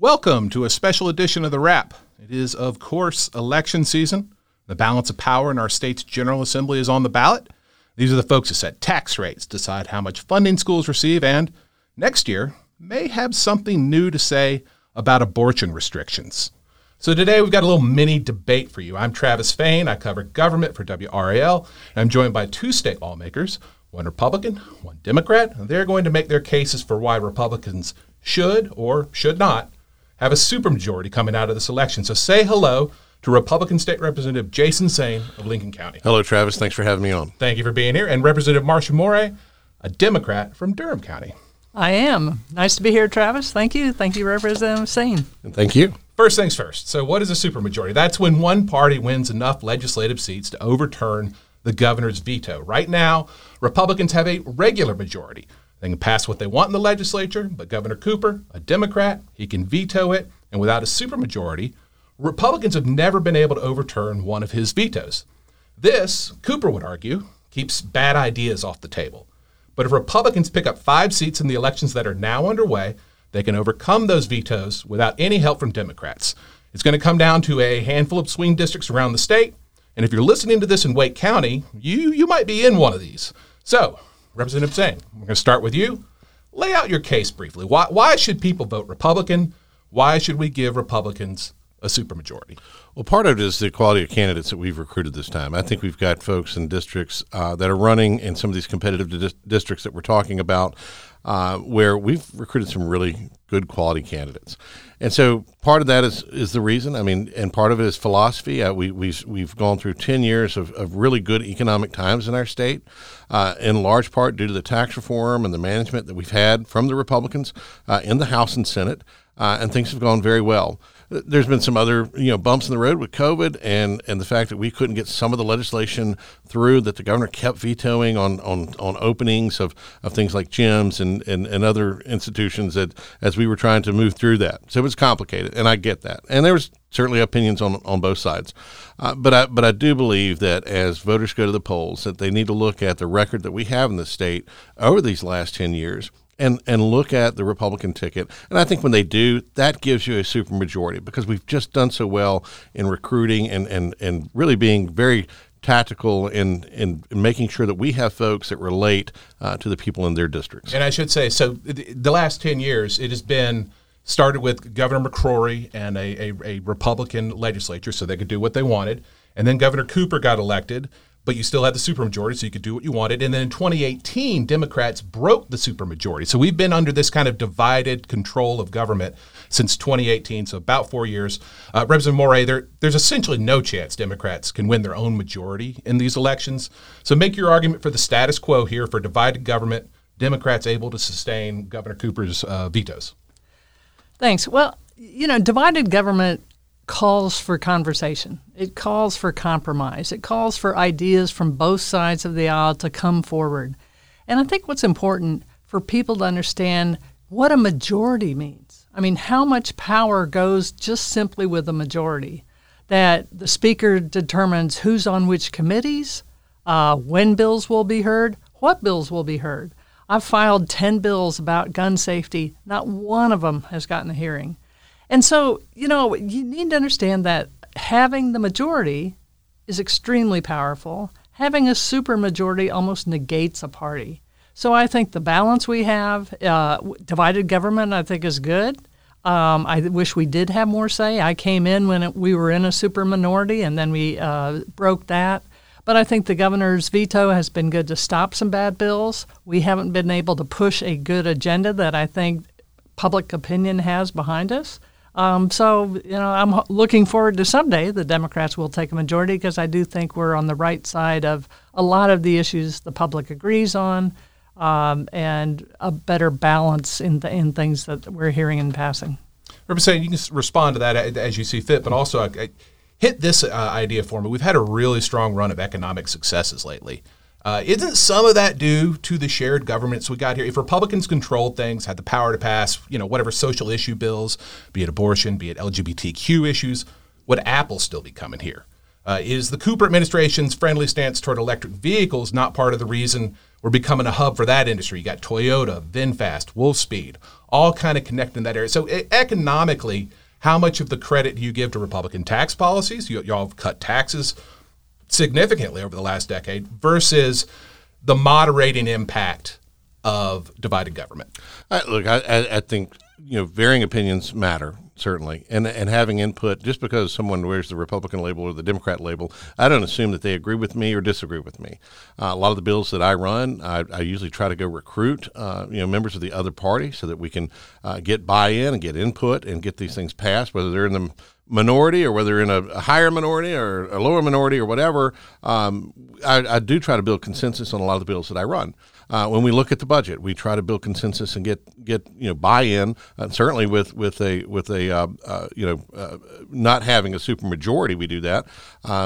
Welcome to a special edition of The Wrap. It is, of course, election season. The balance of power in our state's General Assembly is on the ballot. These are the folks who set tax rates, decide how much funding schools receive, and next year may have something new to say about abortion restrictions. So today we've got a little mini debate for you. I'm Travis Fain. I cover government for WRAL, and I'm joined by two state lawmakers, one Republican, one Democrat. And they're going to make their cases for why Republicans should or should not have a supermajority coming out of this election. So say hello to Republican State Representative Jason Saine of Lincoln County. Hello, Travis. Thanks for having me on. Thank you for being here. And Representative Marcia Morey, a Democrat from Durham County. I am. Nice to be here, Travis. Thank you. Thank you, Representative Saine. And thank you. First things first. So, what is a supermajority? That's when one party wins enough legislative seats to overturn the governor's veto. Right now, Republicans have a regular majority. They can pass what they want in the legislature, but Governor Cooper, a Democrat, he can veto it. And without a supermajority, Republicans have never been able to overturn one of his vetoes. This, Cooper would argue, keeps bad ideas off the table. But if Republicans pick up five seats in the elections that are now underway, they can overcome those vetoes without any help from Democrats. It's going to come down to a handful of swing districts around the state. And if you're listening to this in Wake County, you, you might be in one of these. So, Representative Saine, we're going to start with you. Lay out your case briefly. Why, why should people vote Republican? Why should we give Republicans a supermajority? Well, part of it is the quality of candidates that we've recruited this time. I think we've got folks in districts uh, that are running in some of these competitive di- districts that we're talking about uh, where we've recruited some really good quality candidates. And so part of that is, is the reason. I mean, and part of it is philosophy. Uh, we, we've, we've gone through 10 years of, of really good economic times in our state, uh, in large part due to the tax reform and the management that we've had from the Republicans uh, in the House and Senate. Uh, and things have gone very well there's been some other you know bumps in the road with COVID and and the fact that we couldn't get some of the legislation through that the governor kept vetoing on on, on openings of, of things like gyms and, and, and other institutions that as we were trying to move through that. So it was complicated, and I get that. And there was certainly opinions on on both sides, uh, but I but I do believe that as voters go to the polls, that they need to look at the record that we have in the state over these last ten years and and look at the Republican ticket. And I think when they do, that gives you a supermajority because we've just done so well in recruiting and and and really being very tactical in in making sure that we have folks that relate uh, to the people in their districts. And I should say, so the last ten years, it has been started with Governor McCrory and a, a, a Republican legislature, so they could do what they wanted, and then Governor Cooper got elected but you still had the supermajority, so you could do what you wanted. And then in 2018, Democrats broke the supermajority. So we've been under this kind of divided control of government since 2018, so about four years. Uh, Representative Morey, there, there's essentially no chance Democrats can win their own majority in these elections. So make your argument for the status quo here for divided government. Democrats able to sustain Governor Cooper's uh, vetoes. Thanks. Well, you know, divided government calls for conversation. It calls for compromise. It calls for ideas from both sides of the aisle to come forward. And I think what's important for people to understand what a majority means. I mean, how much power goes just simply with a majority? That the speaker determines who's on which committees, uh, when bills will be heard, what bills will be heard. I've filed 10 bills about gun safety. Not one of them has gotten a hearing. And so, you know, you need to understand that having the majority is extremely powerful. Having a supermajority almost negates a party. So I think the balance we have, uh, divided government, I think is good. Um, I wish we did have more say. I came in when it, we were in a super minority, and then we uh, broke that. But I think the governor's veto has been good to stop some bad bills. We haven't been able to push a good agenda that I think public opinion has behind us. Um, so, you know, I'm looking forward to someday the Democrats will take a majority because I do think we're on the right side of a lot of the issues the public agrees on um, and a better balance in, the, in things that we're hearing in passing. Representative, you can respond to that as you see fit, but also uh, hit this uh, idea for me. We've had a really strong run of economic successes lately. Uh, isn't some of that due to the shared governments we got here? If Republicans controlled things, had the power to pass, you know, whatever social issue bills, be it abortion, be it LGBTQ issues, would Apple still be coming here? Uh, is the Cooper administration's friendly stance toward electric vehicles not part of the reason we're becoming a hub for that industry? You got Toyota, VinFast, Wolfspeed, all kind of connected in that area. So economically, how much of the credit do you give to Republican tax policies? You, y'all have cut taxes significantly over the last decade versus the moderating impact of divided government. I, look, I, I think you know varying opinions matter certainly, and and having input. Just because someone wears the Republican label or the Democrat label, I don't assume that they agree with me or disagree with me. Uh, a lot of the bills that I run, I, I usually try to go recruit uh, you know members of the other party so that we can uh, get buy-in and get input and get these things passed, whether they're in the minority or whether in a, higher minority or a lower minority or whatever, um, I, I, do try to build consensus on a lot of the bills that I run. Uh, when we look at the budget, we try to build consensus and get get you know buy-in. Uh, certainly with with a with a uh, uh you know uh, not having a supermajority, we do that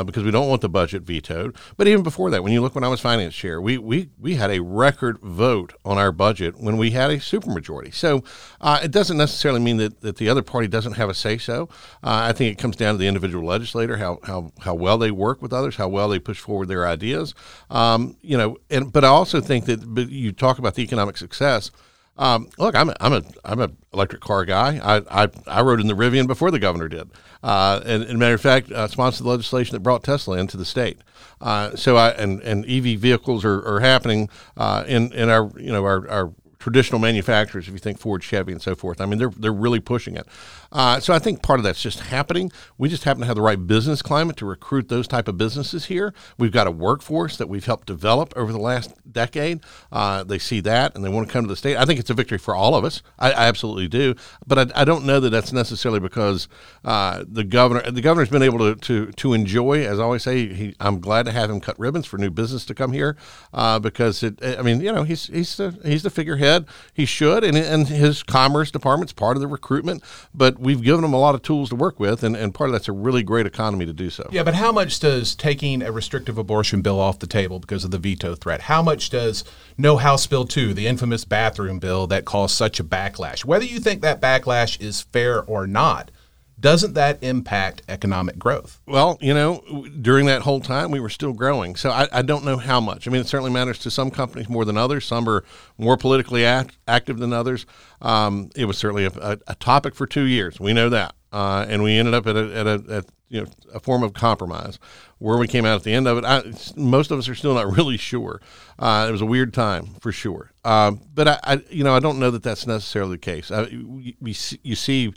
because we don't want the budget vetoed. But even before that, when you look when I was finance chair, we we we had a record vote on our budget when we had a supermajority. So it doesn't necessarily mean that, that the other party doesn't have a say so. I think it comes down to the individual legislator, how, how, how well they work with others, how well they push forward their ideas. Um, you know, and but I also think that you talk about the economic success. Um, look, I'm a, I'm a I'm a electric car guy. I, I, I rode in the Rivian before the governor did, uh, and, and matter of fact, uh, sponsored the legislation that brought Tesla into the state. Uh, so I and, and EV vehicles are, are happening uh, in in our you know our, our traditional manufacturers, if you think Ford, Chevy, and so forth. I mean, they're they're really pushing it. Uh, so I think part of that's just happening. We just happen to have the right business climate to recruit those type of businesses here. We've got a workforce that we've helped develop over the last decade. Uh, they see that and they want to come to the state. I think it's a victory for all of us. I, I absolutely do. But I, I, don't know that that's necessarily because uh, the governor the governor's been able to to, to enjoy, as I always say. He, I'm glad to have him cut ribbons for new business to come here uh, because it. I mean, you know, he's he's the he's the figurehead. He should, and and his commerce department's part of the recruitment. But we've given him a lot of tools to work with, and, and part of that's a really great economy to do so. Yeah, but how much does taking a restrictive abortion bill off the table because of the veto threat? How much does No House Bill 2, the infamous bathroom bill that caused such a backlash, whether you think that backlash is fair or not, doesn't that impact economic growth? Well, you know, during that whole time, we were still growing. So I, I, don't know how much. I mean, it certainly matters to some companies more than others. Some are more politically act, active than others. Um, it was certainly a, a, a, topic for two years. We know that. Uh, and we ended up at a, at a at, you know a form of compromise. Where we came out at the end of it, I, most of us are still not really sure. Uh, it was a weird time for sure. Um, but I, I, you know, I don't know that that's necessarily the case. I, we, we, you see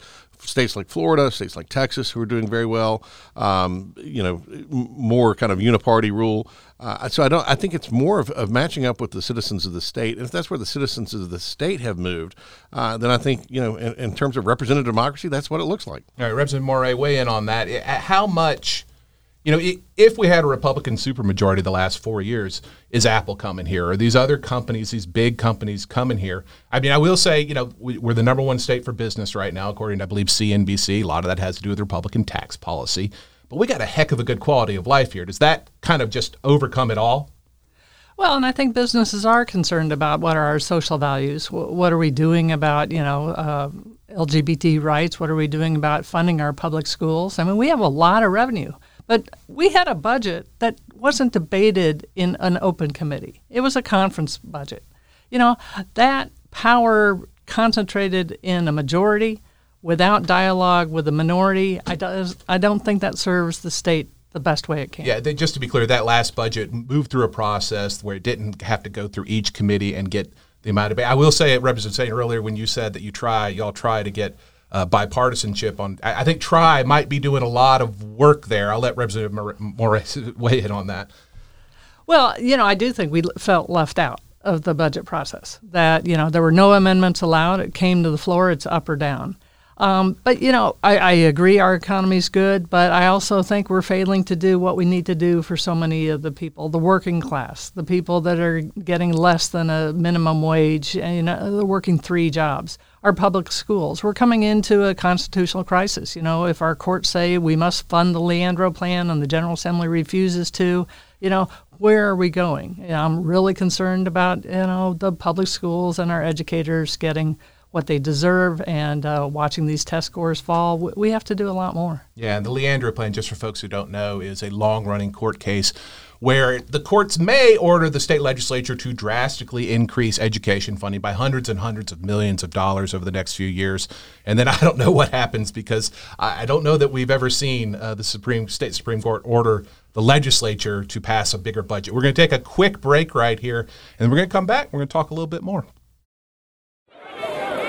states like Florida, states like Texas, who are doing very well. Um, you know, more kind of uniparty rule. Uh, so I don't. I think it's more of, of, matching up with the citizens of the state. And if that's where the citizens of the state have moved, uh, then I think you know, in, in, terms of representative democracy, that's what it looks like. All right, Representative Morey, weigh in on that. How much? You know, if we had a Republican supermajority the last four years, is Apple coming here? Are these other companies, these big companies coming here? I mean, I will say, you know, we, are the number one state for business right now, according to, I believe, CNBC. A lot of that has to do with Republican tax policy. But we got a heck of a good quality of life here. Does that kind of just overcome it all? Well, and I think businesses are concerned about what are our social values. What are we doing about, you know, uh, LGBT rights? What are we doing about funding our public schools? I mean, we have a lot of revenue. But we had a budget that wasn't debated in an open committee. It was a conference budget. You know, that power concentrated in a majority without dialogue with the minority, I, does, I don't think that serves the state the best way it can. Yeah, they, just to be clear, that last budget moved through a process where it didn't have to go through each committee and get the amount of. I will say, it Representative Saine earlier when you said that you try, y'all try to get uh, bipartisanship on. I, I, think Try might be doing a lot of work there. I'll let Representative Morris weigh in on that. Well, you know, I do think we felt left out of the budget process. That you know there were no amendments allowed. It came to the floor. It's up or down. Um, but you know, I, I agree our economy's good, but I also think we're failing to do what we need to do for so many of the people, the working class, the people that are getting less than a minimum wage, and you know, they're working three jobs. our public schools. We're coming into a constitutional crisis. You know, if our courts say we must fund the Leandro plan and the General Assembly refuses to, you know, where are we going? You know, I'm really concerned about, you know, the public schools and our educators getting what they deserve and uh, watching these test scores fall. We have to do a lot more. Yeah, and the Leandro plan, just for folks who don't know, is a long running court case where the courts may order the state legislature to drastically increase education funding by hundreds and hundreds of millions of dollars over the next few years. And then I don't know what happens because I don't know that we've ever seen uh, the Supreme State Supreme Court order the legislature to pass a bigger budget. We're going to take a quick break right here, and we're going to come back. We're going to talk a little bit more.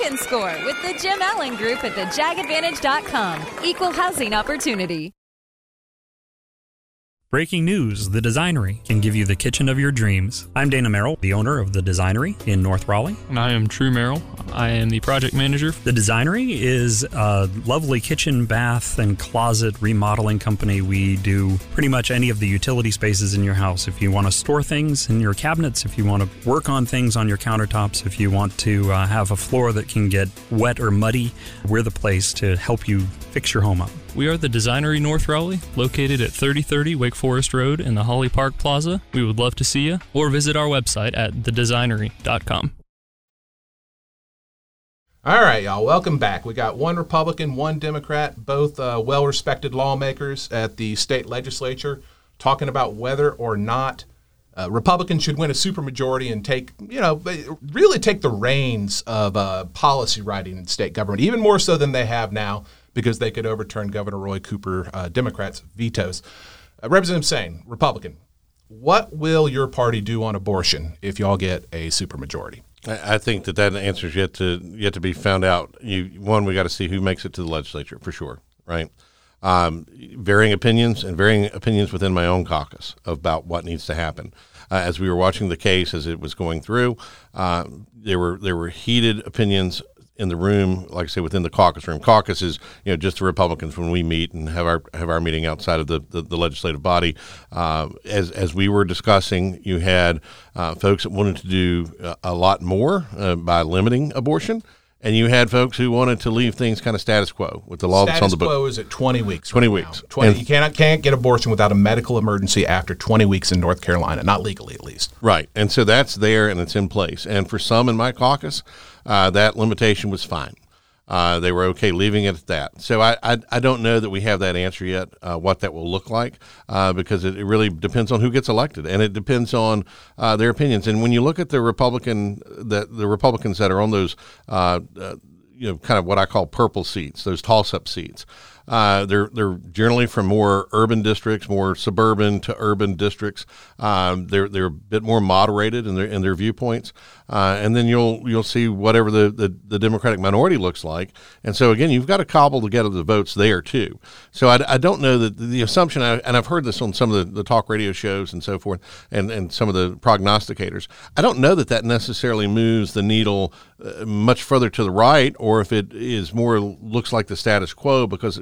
can score with the Jim Allen Group at thejagadvantage.com. Equal housing opportunity. Breaking news The Designery can give you the kitchen of your dreams. I'm Dana Merrill, the owner of The Designery in North Raleigh. And I am True Merrill. I am the project manager. The Designery is a lovely kitchen, bath, and closet remodeling company. We do pretty much any of the utility spaces in your house. If you want to store things in your cabinets, if you want to work on things on your countertops, if you want to uh, have a floor that can get wet or muddy, we're the place to help you fix your home up. We are the Designery North Raleigh, located at 3030 Wake Forest Road in the Holly Park Plaza. We would love to see you, or visit our website at thedesignery.com. All right, y'all, welcome back. We got one Republican, one Democrat, both uh, well respected lawmakers at the state legislature talking about whether or not uh, Republicans should win a supermajority and take, you know, really take the reins of uh, policy writing in state government, even more so than they have now because they could overturn Governor Roy Cooper, uh, Democrats' vetoes. Uh, Representative Saine, Republican, what will your party do on abortion if y'all get a supermajority? I think that that answer is yet to yet to be found out. You one, we got to see who makes it to the legislature for sure, right? Um, varying opinions and varying opinions within my own caucus about what needs to happen. Uh, as we were watching the case as it was going through, uh, there were there were heated opinions in the room, like I say, within the caucus room. Caucus is, you know, just the Republicans when we meet and have our have our meeting outside of the the, the legislative body. Uh, as as we were discussing, you had uh, folks that wanted to do a, a lot more uh, by limiting abortion. And you had folks who wanted to leave things kind of status quo with the law status that's on the book. Status quo is at 20 weeks. 20 right weeks. Now. 20, And- you cannot can't get abortion without a medical emergency after 20 weeks in North Carolina, not legally at least. Right. And so that's there and it's in place. And for some in my caucus, uh, that limitation was fine. Uh, they were okay leaving it at that. So I, I, I don't know that we have that answer yet, uh, what that will look like, uh, because it, it really depends on who gets elected, and it depends on uh, their opinions. And when you look at the Republican, the, the Republicans that are on those, uh, uh, you know, kind of what I call purple seats, those toss-up seats. Uh, they're they're generally from more urban districts, more suburban to urban districts. Um, they're they're a bit more moderated in their in their viewpoints, uh, and then you'll you'll see whatever the, the, the Democratic minority looks like. And so again, you've got to cobble together the votes there too. So I, I don't know that the assumption, I, and I've heard this on some of the, the talk radio shows and so forth, and and some of the prognosticators. I don't know that that necessarily moves the needle uh, much further to the right, or if it is more looks like the status quo because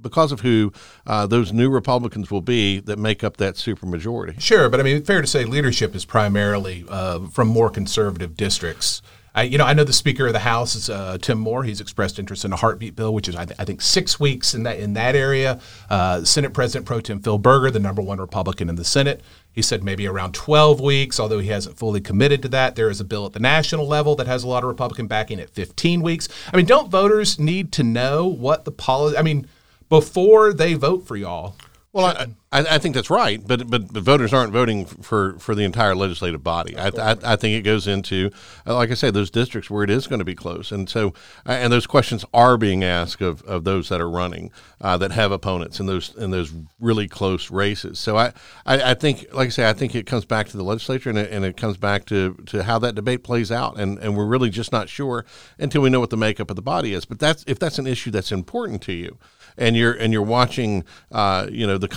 because of who uh, those new Republicans will be that make up that supermajority. Sure, but I mean, fair to say leadership is primarily uh, from more conservative districts. I, you know, I know the Speaker of the House is uh, Tim Moore. He's expressed interest in a heartbeat bill, which is I, th- I think six weeks in that in that area. Uh, Senate President Pro Tem Phil Berger, the number one Republican in the Senate, he said maybe around 12 weeks, although he hasn't fully committed to that. There is a bill at the national level that has a lot of Republican backing at 15 weeks. I mean, don't voters need to know what the policy? I mean, before they vote for y'all, Well, I, I, I think that's right, but, but but voters aren't voting for, for the entire legislative body. I, I, I think it goes into, uh, like I say, those districts where it is going to be close, and so uh, and those questions are being asked of, of those that are running uh, that have opponents in those in those really close races. So I, I, think, like I say, I think it comes back to the legislature and it, and it comes back to, to how that debate plays out, and, and we're really just not sure until we know what the makeup of the body is. But that's if that's an issue that's important to you and you're and you're watching, uh, you know, the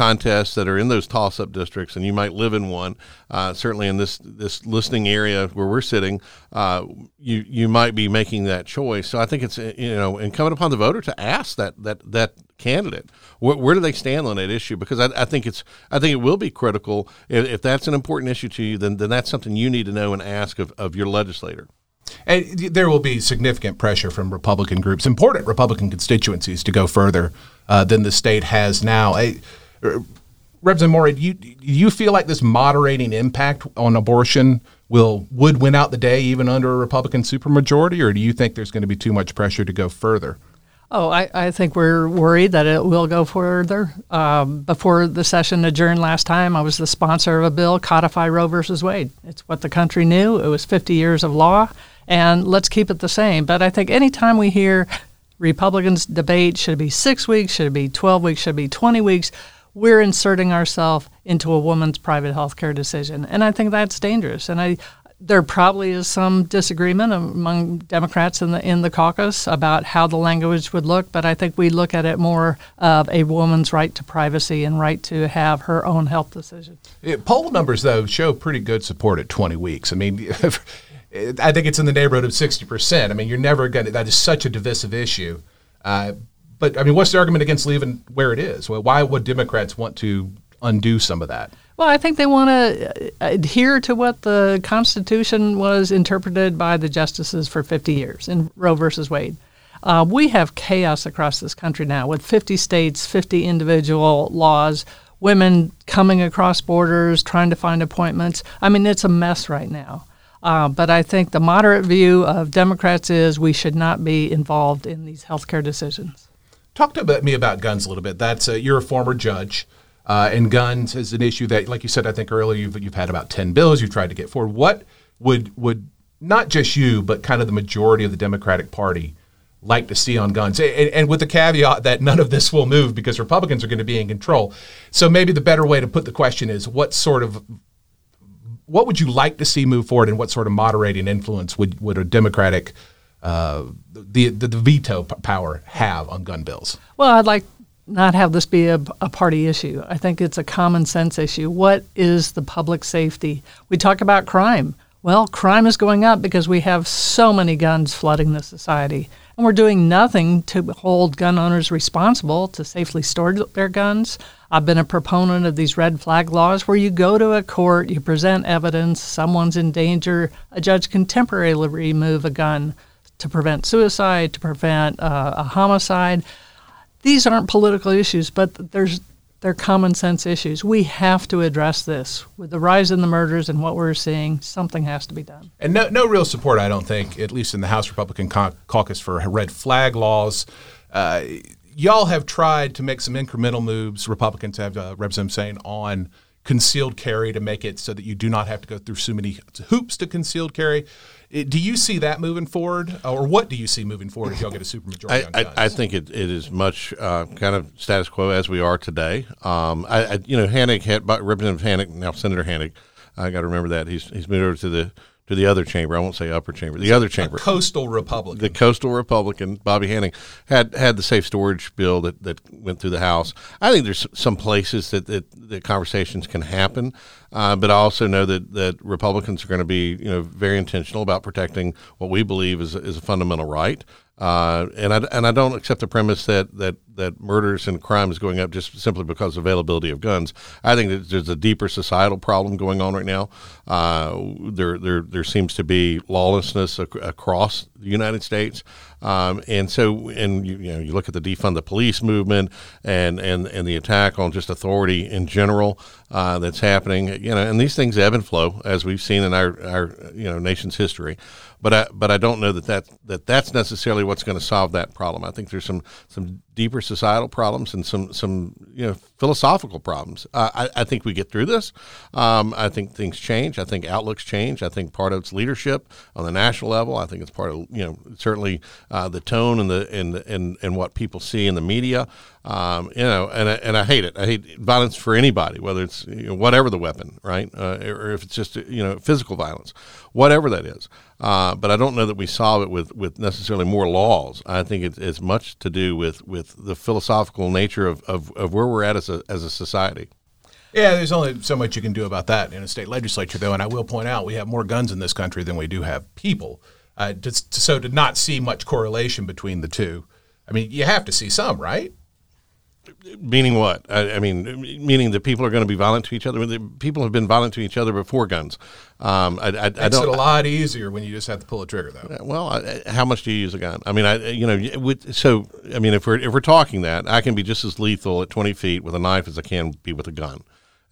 that are in those toss-up districts, and you might live in one. Uh, certainly, in this this listening area where we're sitting, uh, you you might be making that choice. So I think it's you know incumbent upon the voter to ask that that that candidate where, where do they stand on that issue because I, I, think it's I think it will be critical if, if that's an important issue to you then then that's something you need to know and ask of, of your legislator. And there will be significant pressure from Republican groups, important Republican constituencies, to go further uh, than the state has now. I, Representative Morey, do you, do you feel like this moderating impact on abortion will would win out the day even under a Republican supermajority, or do you think there's going to be too much pressure to go further? Oh, I, I think we're worried that it will go further. Um, before the session adjourned last time, I was the sponsor of a bill, Codify Roe versus Wade. It's what the country knew. It was 50 years of law and let's keep it the same. But I think anytime we hear Republicans debate, should it be six weeks, should it be 12 weeks, should it be 20 weeks, we're inserting ourselves into a woman's private health care decision. And I think that's dangerous. And I, there probably is some disagreement among Democrats in the in the caucus about how the language would look, but I think we look at it more of a woman's right to privacy and right to have her own health decision. poll numbers though show pretty good support at 20 weeks. I mean, I think it's in the neighborhood of 60%. I mean, you're never going to, that is such a divisive issue. Uh, but, I mean, what's the argument against leaving where it is? Why would Democrats want to undo some of that? Well, I think they want to uh, adhere to what the Constitution was interpreted by the justices for 50 years in Roe versus Wade. Uh, we have chaos across this country now with 50 states, 50 individual laws, women coming across borders, trying to find appointments. I mean, it's a mess right now. Uh, but I think the moderate view of Democrats is we should not be involved in these healthcare decisions. Talk to me about guns a little bit. That's uh, you're a former judge, uh, and guns is an issue that, like you said, I think earlier you've, you've had about ten bills you've tried to get forward. What would would not just you, but kind of the majority of the Democratic Party like to see on guns, and, and, with the caveat that none of this will move because Republicans are going to be in control. So maybe the better way to put the question is, what sort of what would you like to see move forward, and what sort of moderating influence would would a Democratic uh, the, the, the veto power have on gun bills? Well, I'd like not have this be a, a, party issue. I think it's a common sense issue. What is the public safety? We talk about crime. Well, crime is going up because we have so many guns flooding the society. And we're doing nothing to hold gun owners responsible to safely store their guns. I've been a proponent of these red flag laws where you go to a court, you present evidence, someone's in danger, a judge can temporarily remove a gun to prevent suicide, to prevent uh, a homicide. These aren't political issues, but there's they're common sense issues. We have to address this. With the rise in the murders and what we're seeing, something has to be done. And no, no real support, I don't think, at least in the House Republican caucus, for red flag laws. Uh, y'all have tried to make some incremental moves. Republicans have uh, Representative Saine on concealed carry to make it so that you do not have to go through so many hoops to concealed carry. Do you see that moving forward, or what do you see moving forward if y'all get a supermajority? I, I, I think it, it is much uh, kind of status quo as we are today. Um, I, I, you know, Hanig had Representative Hanig, now Senator Hanig. I got to remember that he's he's moved over to the to the other chamber. I won't say upper chamber. The other chamber, The coastal Republican. The coastal Republican, Bobby Hanig, had had the safe storage bill that, that went through the House. I think there's some places that that, that conversations can happen, uh, but I also know that that Republicans are going to be you know very intentional about protecting what we believe is is a fundamental right. Uh, and I and I don't accept the premise that, that that murders and crime is going up just simply because of availability of guns. I think that there's a deeper societal problem going on right now. Uh, there there there seems to be lawlessness ac- across the United States, um, and so and you, you know you look at the defund the police movement and and and the attack on just authority in general uh, that's happening. You know, and these things ebb and flow as we've seen in our our you know nation's history. But I, but I don't know that, that that that's necessarily what's going to solve that problem. I think there's some some deeper societal problems and some some you know philosophical problems. Uh, I, I think we get through this. Um, I think things change. I think outlooks change. I think part of it's leadership on the national level. I think it's part of you know certainly uh, the tone and the and, and and what people see in the media. Um, you know, and I, and I hate it. I hate violence for anybody, whether it's you know, whatever the weapon, right, uh, or if it's just you know physical violence, whatever that is. Uh, but I don't know that we solve it with, with necessarily more laws. I think it's, much to do with, with the philosophical nature of, of, of where we're at as a, as a society. Yeah, there's only so much you can do about that in a state legislature, though. And I will point out we have more guns in this country than we do have people. Uh, so to not see much correlation between the two, I mean, you have to see some, right? Meaning what? I, I, mean, meaning that people are going to be violent to each other. People have been violent to each other before guns. Um, I, I, Makes I don't, it a lot easier when you just have to pull a trigger, though. Well, how much do you use a gun? I mean, I you know, so I mean, if we're if we're talking that, I can be just as lethal at twenty feet with a knife as I can be with a gun.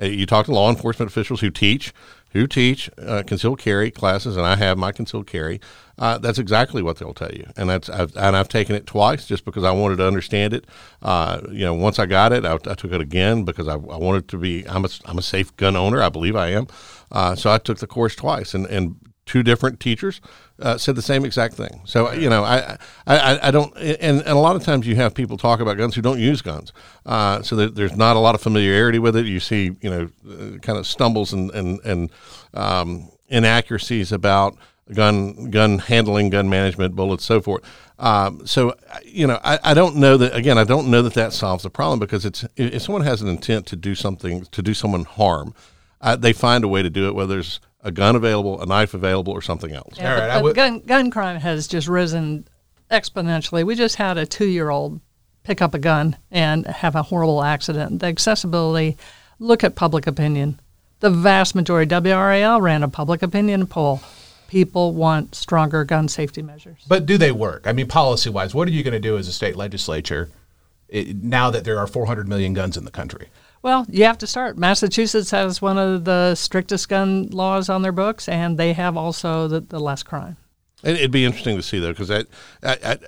Uh, you talk to law enforcement officials who teach who teach uh, concealed carry classes, and I have my concealed carry. Uh, that's exactly what they'll tell you, and that's I've, and I've taken it twice just because I wanted to understand it. Uh, you know, once I got it, I, I took it again because I, I, wanted to be. I'm a I'm a safe gun owner. I believe I am. Uh, so I took the course twice, and and two different teachers uh, said the same exact thing. So you know, I, I, I don't, and, and a lot of times you have people talk about guns who don't use guns, uh, so there's not a lot of familiarity with it. You see, you know, uh, kind of stumbles and and and um, inaccuracies about gun gun handling, gun management, bullets, so forth. Um, so you know, I, I don't know that again. I don't know that that solves the problem because it's if someone has an intent to do something to do someone harm, uh, they find a way to do it. Whether there's a gun available, a knife available, or something else. Yeah, All right, but, but gun gun crime has just risen exponentially. We just had a two year old pick up a gun and have a horrible accident. The accessibility. Look at public opinion. The vast majority. WRAL ran a public opinion poll. People want stronger gun safety measures. But do they work? I mean, policy wise, what are you going to do as a state legislature it, now that there are 400 million guns in the country? Well, you have to start. Massachusetts has one of the strictest gun laws on their books, and they have also the, the less crime. It'd be interesting to see though, because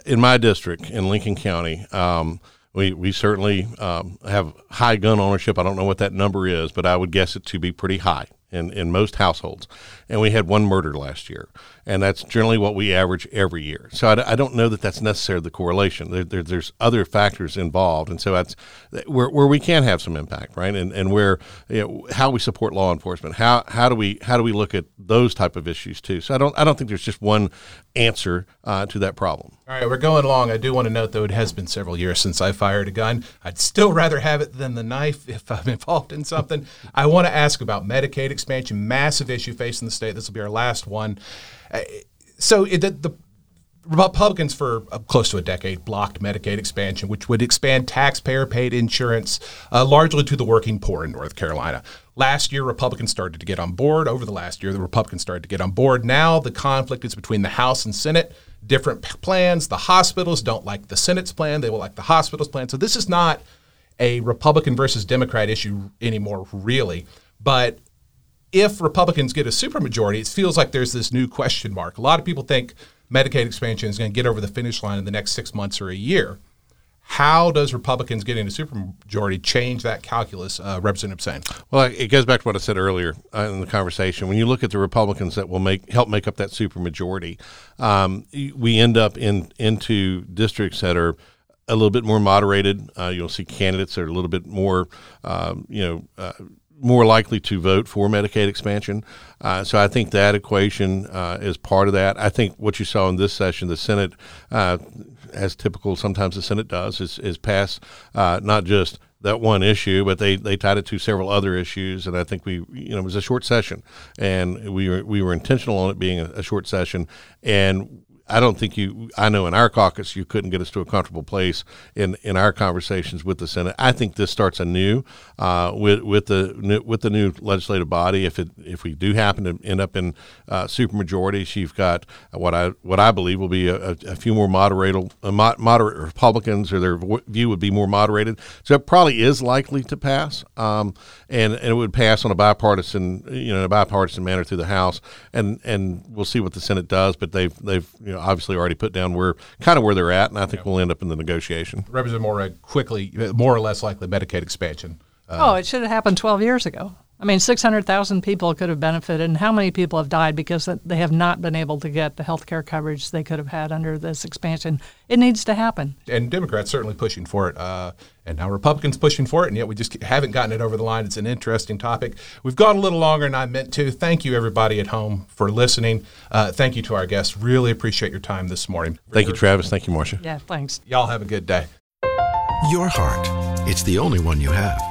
in my district in Lincoln County, um, we we certainly um, have high gun ownership. I don't know what that number is, but I would guess it to be pretty high in, in most households. And we had one murder last year. And that's generally what we average every year. So I, I don't know that that's necessarily the correlation. There, there, there's other factors involved. And so that's where, where we can have some impact, right? And, and where, you know, how we support law enforcement. How, how, do we, how do we look at those type of issues too? So I don't, I don't think there's just one answer uh, to that problem. All right, we're going along. I do want to note, though, it has been several years since I fired a gun. I'd still rather have it than the knife if I'm involved in something. I want to ask about Medicaid expansion, massive issue facing the state. This will be our last one. Uh, so the, the Republicans for uh, close to a decade blocked Medicaid expansion, which would expand taxpayer paid insurance uh, largely to the working poor in North Carolina. Last year, Republicans started to get on board. Over the last year, the Republicans started to get on board. Now the conflict is between the House and Senate. Different plans. The hospitals don't like the Senate's plan, they will like the hospitals' plan. So this is not a Republican versus Democrat issue anymore, really. But if Republicans get a supermajority, it feels like there's this new question mark. A lot of people think Medicaid expansion is going to get over the finish line in the next six months or a year. How does Republicans getting a supermajority change that calculus, uh, Representative Saine? Well, it goes back to what I said earlier uh, in the conversation. When you look at the Republicans that will make help make up that supermajority, um, we end up in into districts that are a little bit more moderated. Uh, you'll see candidates that are a little bit more, um, you know uh, more likely to vote for Medicaid expansion. Uh, so I think that equation uh, is part of that. I think what you saw in this session, the Senate, uh, as typical sometimes the Senate does, is, is pass uh, not just that one issue, but they, they tied it to several other issues, and I think we you know it was a short session, and we were we were intentional on it being a, a short session, and I don't think you. I know in our caucus you couldn't get us to a comfortable place in in our conversations with the Senate. I think this starts anew uh, with with the with the new legislative body. If it if we do happen to end up in uh, supermajorities, you've got what I what I believe will be a, a few more moderate uh, moderate Republicans, or their view would be more moderated. So it probably is likely to pass, um, and and it would pass on a bipartisan you know a bipartisan manner through the House, and and we'll see what the Senate does. But they've they've you know obviously already put down where kind of where they're at, and I think yeah. we'll end up in the negotiation. Representative Moore, quickly, more or less likely Medicaid expansion. Uh, oh, it should have happened 12 years ago. I mean, 600,000 people could have benefited, and how many people have died because they have not been able to get the health care coverage they could have had under this expansion? It needs to happen. And Democrats certainly pushing for it, uh, and now Republicans pushing for it, and yet we just haven't gotten it over the line. It's an interesting topic. We've gone a little longer than I meant to. Thank you, everybody at home, for listening. Uh, thank you to our guests. Really appreciate your time this morning. Thank you, Travis. Thank you, Marcia. Yeah, thanks. Y'all have a good day. Your heart. It's the only one you have.